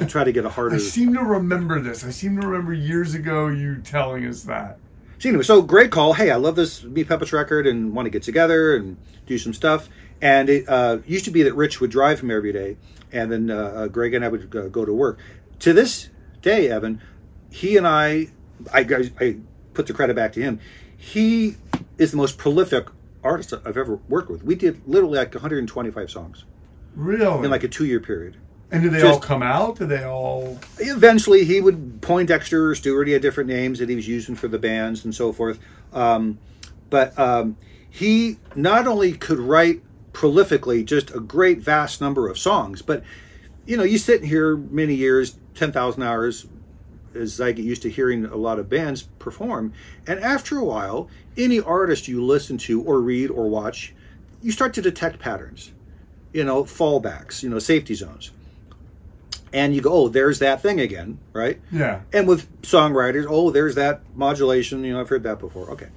To try to get a harder. I seem to remember this. I seem to remember years ago you telling us that. So anyway, so Greg call, hey, I love this Meat Puppets record and want to get together and do some stuff. And it uh, used to be that Rich would drive him every day, and then uh, uh, Greg and I would go, go to work. To this day, Evan, he and I, I, I put the credit back to him. He is the most prolific artist I've ever worked with. We did literally like 125 songs Really? in like a two-year period. And did they just- all come out? Did they all? eventually he would Poindexter or Stewart. He had different names that he was using for the bands and so forth. Um, but um, he not only could write prolifically just a great vast number of songs, but you know, you sit here many years, ten thousand hours, as I get used to hearing a lot of bands perform, and after a while, any artist you listen to or read or watch, you start to detect patterns, you know, fallbacks, you know, safety zones and you go, oh, there's that thing again, right? Yeah. And with songwriters, oh, there's that modulation. You know, I've heard that before. Okay,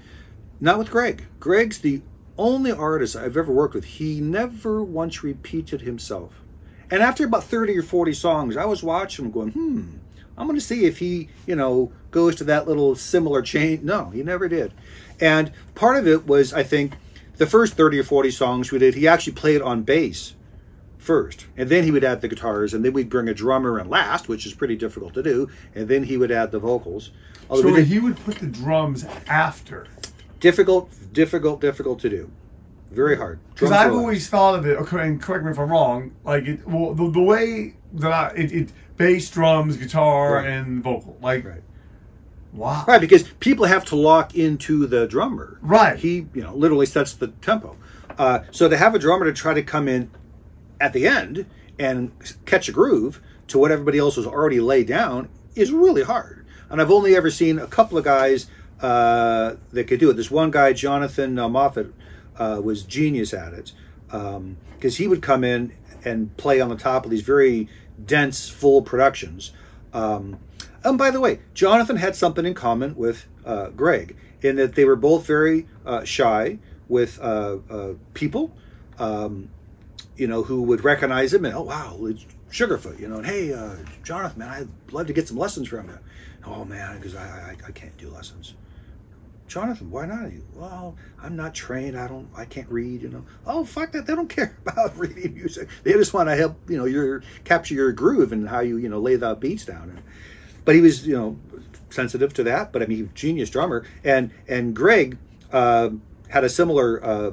not with Greg. Greg's the only artist I've ever worked with. He never once repeated himself. And after about thirty or forty songs, I was watching him, going, hmm, I'm going to see if he, you know, goes to that little similar chain. No, he never did. And part of it was, I think, the first thirty or forty songs we did, he actually played on bass first, and then he would add the guitars, and then we'd bring a drummer in last, which is pretty difficult to do, and then he would add the vocals. Although So did- he would put the drums after. difficult, difficult, difficult to do. Very hard. Because I've always thought of it, and correct me if I'm wrong, like, it, well, the, the way that I, it, it, bass, drums, guitar, Right. and vocal. Like, Right. wow. right because people have to lock into the drummer. Right. He, you know, literally sets the tempo. Uh, so to have a drummer to try to come in at the end and catch a groove to what everybody else has already laid down is really hard. And I've only ever seen a couple of guys uh, that could do it. This one guy, Jonathan uh, Moffett, uh, was genius at it because he would come in and play on the top of these very dense, full productions. Um, and by the way, Jonathan had something in common with uh, Greg in that they were both very uh, shy with uh, people, um, you know, who would recognize him and, oh, wow, it's Sugarfoot, you know, and hey, uh, Jonathan, man, I'd love to get some lessons from you. Oh, man, because I, I, I can't do lessons. Jonathan, why not? Well, I'm not trained. I don't. I can't read. You know. Oh, fuck that. They don't care about reading music. They just want to help. You know, your capture your groove and how you you know lay the beats down. And, but he was you know sensitive to that. But I mean, genius drummer. And and Greg uh, had a similar. Uh,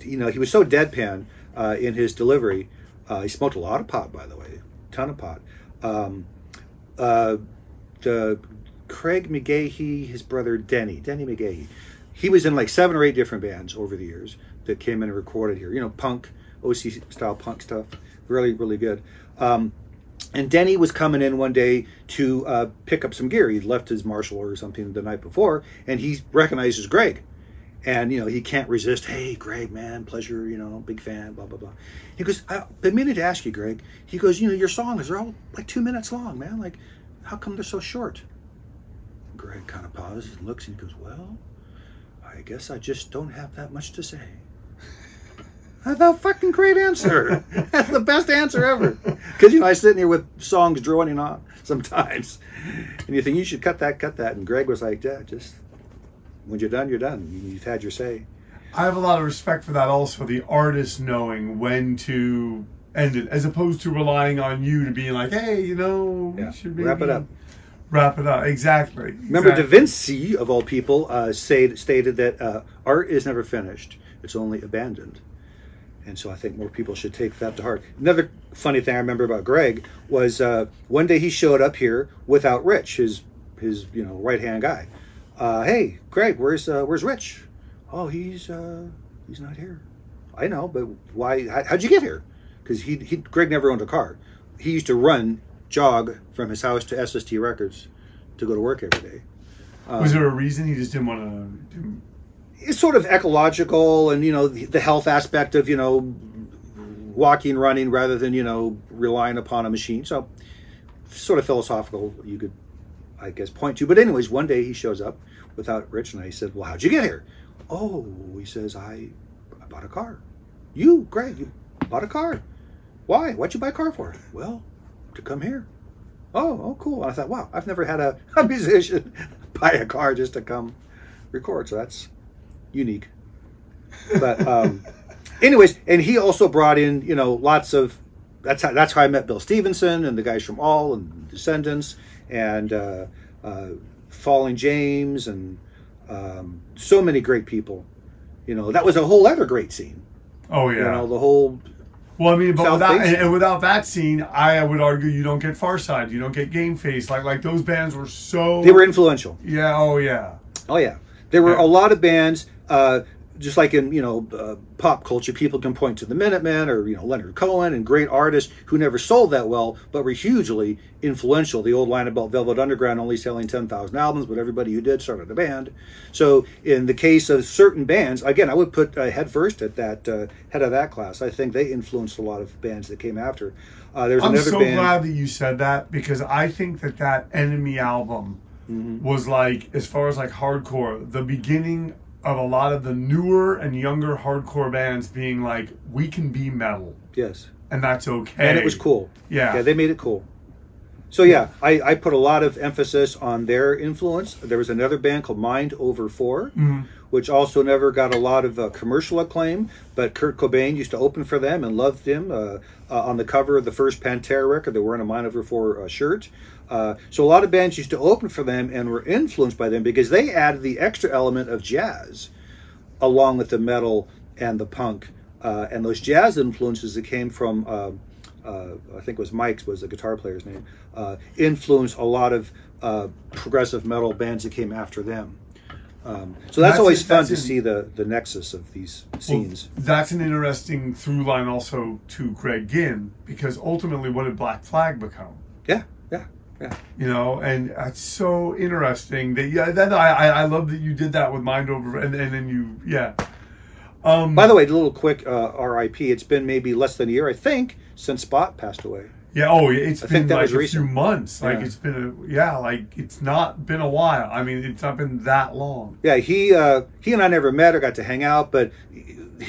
you know, he was so deadpan uh, in his delivery. Uh, he smoked a lot of pot, by the way, ton of pot. Um, uh, the Craig McGahee, his brother Denny, Denny McGahee. He was in like seven or eight different bands over the years that came in and recorded here. You know, punk, OC style punk stuff. Really, really good. Um, and Denny was coming in one day to uh, pick up some gear. He'd left his Marshall or something the night before, and he recognizes Greg. And, you know, he can't resist. Hey, Greg, man, pleasure, you know, big fan, blah, blah, blah. He goes, I've been meaning to ask you, Greg. He goes, you know, your songs are all like two minutes long, man. Like, how come they're so short? Greg kind of pauses and looks and he goes, Well, I guess I just don't have that much to say. That's a fucking great answer. That's the best answer ever. Because, you know, I sit in here with songs droning on sometimes. And you think, you should cut that, cut that. And Greg was like, Yeah, just when you're done, you're done. You- You've had your say. I have a lot of respect for that also, the artist knowing when to end it, as opposed to relying on you to be like, hey, you know, Yeah. we should Wrap it up. Wrap it up. Exactly. Remember, Da. Vinci, of all people, uh, said, stated that uh, art is never finished; it's only abandoned. And so, I think more people should take that to heart. Another funny thing I remember about Greg was uh, one day he showed up here without Rich, his his you know right hand guy. Uh, hey, Greg, where's uh, where's Rich? Oh, he's uh, he's not here. I know, but why? How, how'd you get here? Because he, he Greg never owned a car. He used to run jog from his house to SST Records to go to work every day. Was there a reason he just didn't want to? it's sort of ecological and you know the, the health aspect of you know walking running rather than you know relying upon a machine so sort of philosophical you could i guess point to. But anyways one day he shows up without rich and i said well how'd you get here? Oh he says i i bought a car. You? Greg you bought a car. Why? What'd you buy a car for? Well to come here. Oh oh cool. And i thought wow i've never had a, a musician buy a car just to come record. So that's unique. But um, anyways, and he also brought in you know lots of that's how that's how I met Bill Stevenson and the guys from All and Descendants and uh, uh, Falling James and um, so many great people. You know that was a whole other great scene. Oh yeah. You know the whole Well, I mean, but South without and, and without that scene, I would argue you don't get Farside, you don't get Gameface. Like like those bands were so. they were influential. Yeah. Oh yeah. Oh yeah, there were Yeah. a lot of bands. Uh, just like in you know uh, pop culture, people can point to the Minutemen or you know Leonard Cohen and great artists who never sold that well, but were hugely influential. The old line about Velvet Underground only selling ten thousand albums, but everybody who did started a band. So in the case of certain bands, again, I would put uh, Head First at that uh, head of that class. I think they influenced a lot of bands that came after. Uh, there's I'm another so band. glad that you said that because I think that that Enemy album Mm-hmm. was like, as far as like hardcore, the beginning of a lot of the newer and younger hardcore bands being like, we can be metal, Yes. and that's okay. and it was cool. Yeah. yeah, they made it cool. So yeah, I, I put a lot of emphasis on their influence. There was another band called Mind Over 4 which also never got a lot of uh, commercial acclaim. But Kurt Cobain used to open for them and loved him. Uh, uh, on the cover of the first Pantera record, they were in a Mind Over Four uh, shirt. Uh, so a lot of bands used to open for them and were influenced by them because they added the extra element of jazz along with the metal and the punk. Uh, and those jazz influences that came from, uh, I think it was Mike's was the guitar player's name, uh, influenced a lot of uh, progressive metal bands that came after them. Um, so that's, That's always it- fun that's to see the, the nexus of these Well, scenes. that's an interesting through line also to Greg Ginn because ultimately, what did Black Flag become? yeah, yeah, yeah. you know and it's so interesting that yeah that I, I i love that you did that with mind over and, and then you yeah um By the way, a little quick uh, RIP. It's been maybe less than a year, I think, since Spot passed away. yeah oh it's I been like a recent. few months like Yeah. it's been a yeah like it's not been a while i mean it's not been that long Yeah, he uh, he and I never met or got to hang out, but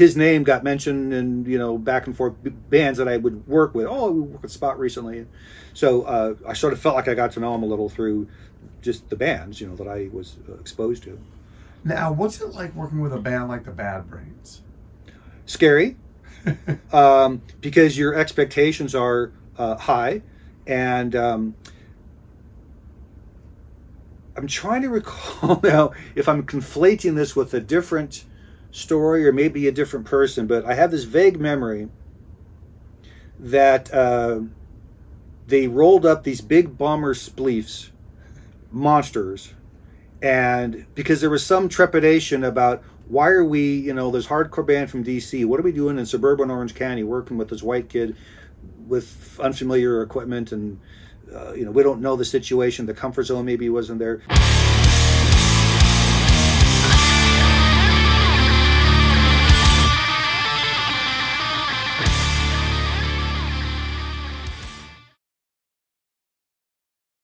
his name got mentioned in you know back and forth bands that I would work with. Oh, we worked with Spot recently, so uh, I sort of felt like I got to know him a little through just the bands you know that I was uh, exposed to. Now what's it like working with a band like the bad brains? Scary, um, because your expectations are uh, high, and um, I'm trying to recall now if I'm conflating this with a different story or maybe a different person, but I have this vague memory that uh, they rolled up these big bomber spleefs, monsters, and because there was some trepidation about why are we, you know, this hardcore band from DC, what are we doing in suburban Orange County working with this white kid with unfamiliar equipment and uh, you know we don't know the situation the comfort zone maybe wasn't there